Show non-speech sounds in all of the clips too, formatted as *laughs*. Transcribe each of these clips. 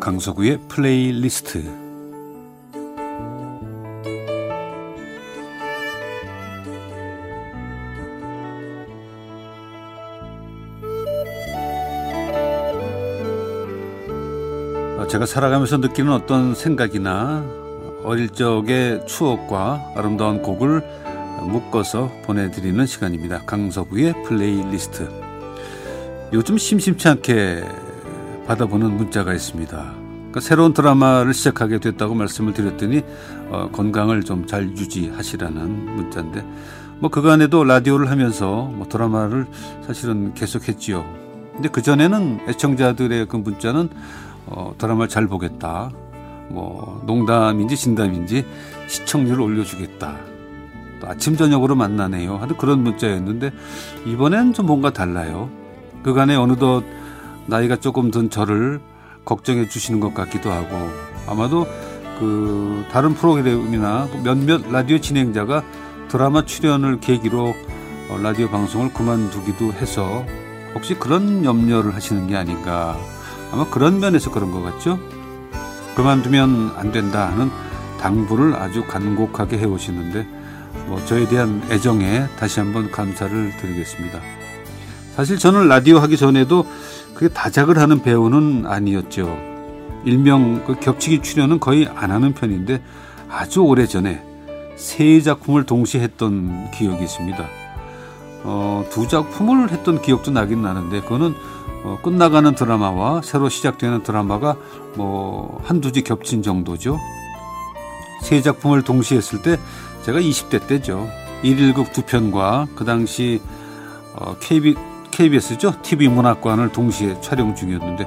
강석우의 플레이리스트 어, 제가 살아가면서 느끼는 어떤 생각이나 어릴 적의 추억과 아름다운 곡을 묶어서 보내드리는 시간입니다. 강석우의 플레이리스트. 요즘 심심치 않게 받아보는 문자가 있습니다. 그러니까 새로운 드라마를 시작하게 됐다고 말씀을 드렸더니 어, 건강을 좀 잘 유지하시라는 문자인데 뭐 그간에도 라디오를 하면서 뭐 드라마를 사실은 계속했지요. 근데 그 전에는 애청자들의 그 문자는 어, 드라마를 잘 보겠다. 뭐 농담인지 진담인지 시청률을 올려주겠다. 또 아침 저녁으로 만나네요. 하는 그런 문자였는데 이번엔 좀 뭔가 달라요. 그간에 어느덧 나이가 조금 든 저를 걱정해 주시는 것 같기도 하고 아마도 그 다른 프로그램이나 몇몇 라디오 진행자가 드라마 출연을 계기로 어, 라디오 방송을 그만두기도 해서 혹시 그런 염려를 하시는 게 아닌가 아마 그런 면에서 그런 것 같죠? 그만두면 안 된다 하는 당부를 아주 간곡하게 해오시는데 뭐 저에 대한 애정에 다시 한번 감사를 드리겠습니다. 사실 저는 라디오 하기 전에도 그게 다작을 하는 배우는 아니었죠. 일명 그 겹치기 출연은 거의 안 하는 편인데 아주 오래 전에 세 작품을 동시에 했던 기억이 있습니다. 어, 두 작품을 했던 기억도 나긴 나는데 그거는 어, 끝나가는 드라마와 새로 시작되는 드라마가 뭐 한두 지 겹친 정도죠. 세 작품을 동시에 했을 때 제가 20대 때죠. 1일극 두 편과 그 당시 어, KB, KBS죠. TV 문학관을 동시에 촬영 중이었는데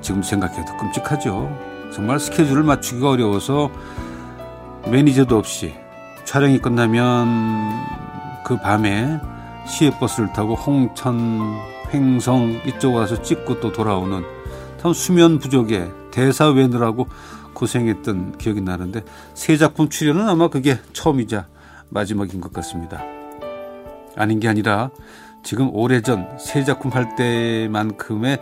지금 생각해도 끔찍하죠. 정말 스케줄을 맞추기가 어려워서 매니저도 없이 촬영이 끝나면 그 밤에 시외버스를 타고 홍천, 횡성 이쪽 와서 찍고 또 돌아오는 참 수면 부족에 대사 외느라고 고생했던 기억이 나는데 새 작품 출연은 아마 그게 처음이자 마지막인 것 같습니다. 아닌 게 아니라 지금 오래전 새 작품 할 때만큼의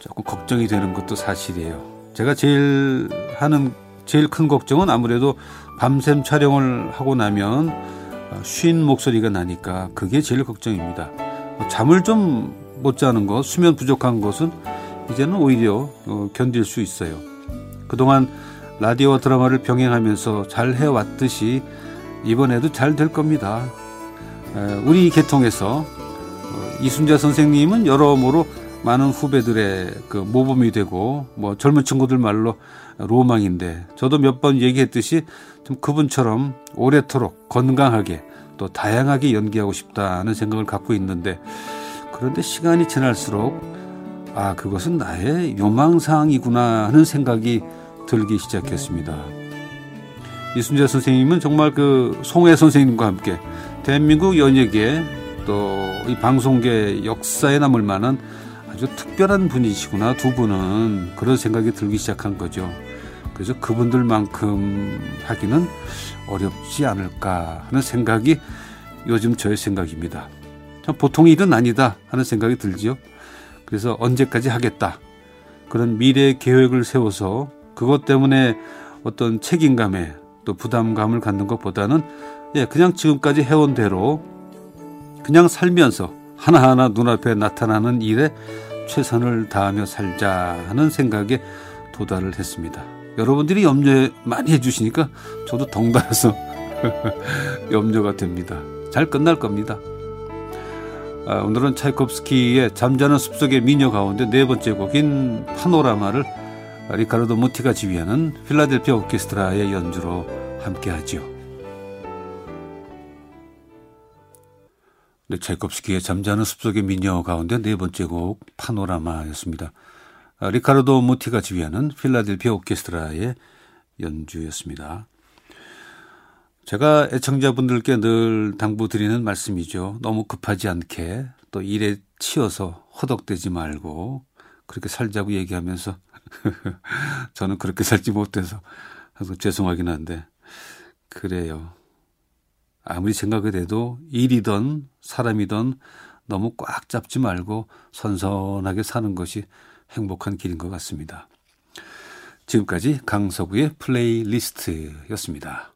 조금 걱정이 되는 것도 사실이에요. 제가 제일 하는 제일 큰 걱정은 아무래도 밤샘 촬영을 하고 나면 쉰 목소리가 나니까 그게 제일 걱정입니다. 잠을 좀 못 자는 것, 수면 부족한 것은 이제는 오히려 어, 견딜 수 있어요. 그동안 라디오와 드라마를 병행하면서 잘 해왔듯이 이번에도 잘 될 겁니다. 우리 계통에서 이순자 선생님은 여러모로 많은 후배들의 그 모범이 되고 뭐 젊은 친구들 말로 로망인데 저도 몇 번 얘기했듯이 좀 그분처럼 오래도록 건강하게 또 다양하게 연기하고 싶다는 생각을 갖고 있는데 그런데 시간이 지날수록 아 그것은 나의 요망사항이구나 하는 생각이 들기 시작했습니다. 이순재 선생님은 정말 그 송혜 선생님과 함께 대한민국 연예계 또 이 방송계 역사에 남을 만한 아주 특별한 분이시구나 두 분은 그런 생각이 들기 시작한 거죠. 그래서 그분들만큼 하기는 어렵지 않을까 하는 생각이 요즘 저의 생각입니다. 참 보통 일은 아니다 하는 생각이 들지요. 그래서 언제까지 하겠다 그런 미래 계획을 세워서 그것 때문에 어떤 책임감에 또 부담감을 갖는 것보다는 예, 그냥 지금까지 해온 대로 그냥 살면서 하나하나 눈앞에 나타나는 일에 최선을 다하며 살자 하는 생각에 도달을 했습니다. 여러분들이 염려 많이 해주시니까 저도 덩달아서 *laughs* 염려가 됩니다. 잘 끝날 겁니다. 아, 오늘은 차이콥스키의 잠자는 숲속의 미녀 가운데 네 번째 곡인 파노라마를 리카르도 무티가 지휘하는 필라델피아 오케스트라의 연주로 함께하지요. 네, 차이콥스키의 잠자는 숲속의 미녀 가운데 네 번째 곡 파노라마였습니다. 아, 리카르도 무티가 지휘하는 필라델피아 오케스트라의 연주였습니다. 제가 애청자분들께 늘 당부드리는 말씀이죠. 너무 급하지 않게 또 일에 치여서 허덕대지 말고 그렇게 살자고 얘기하면서 *laughs* 저는 그렇게 살지 못해서 죄송하긴 한데 그래요. 아무리 생각을 해도 일이든 사람이든 너무 꽉 잡지 말고 선선하게 사는 것이 행복한 길인 것 같습니다. 지금까지 강서구의 플레이리스트였습니다.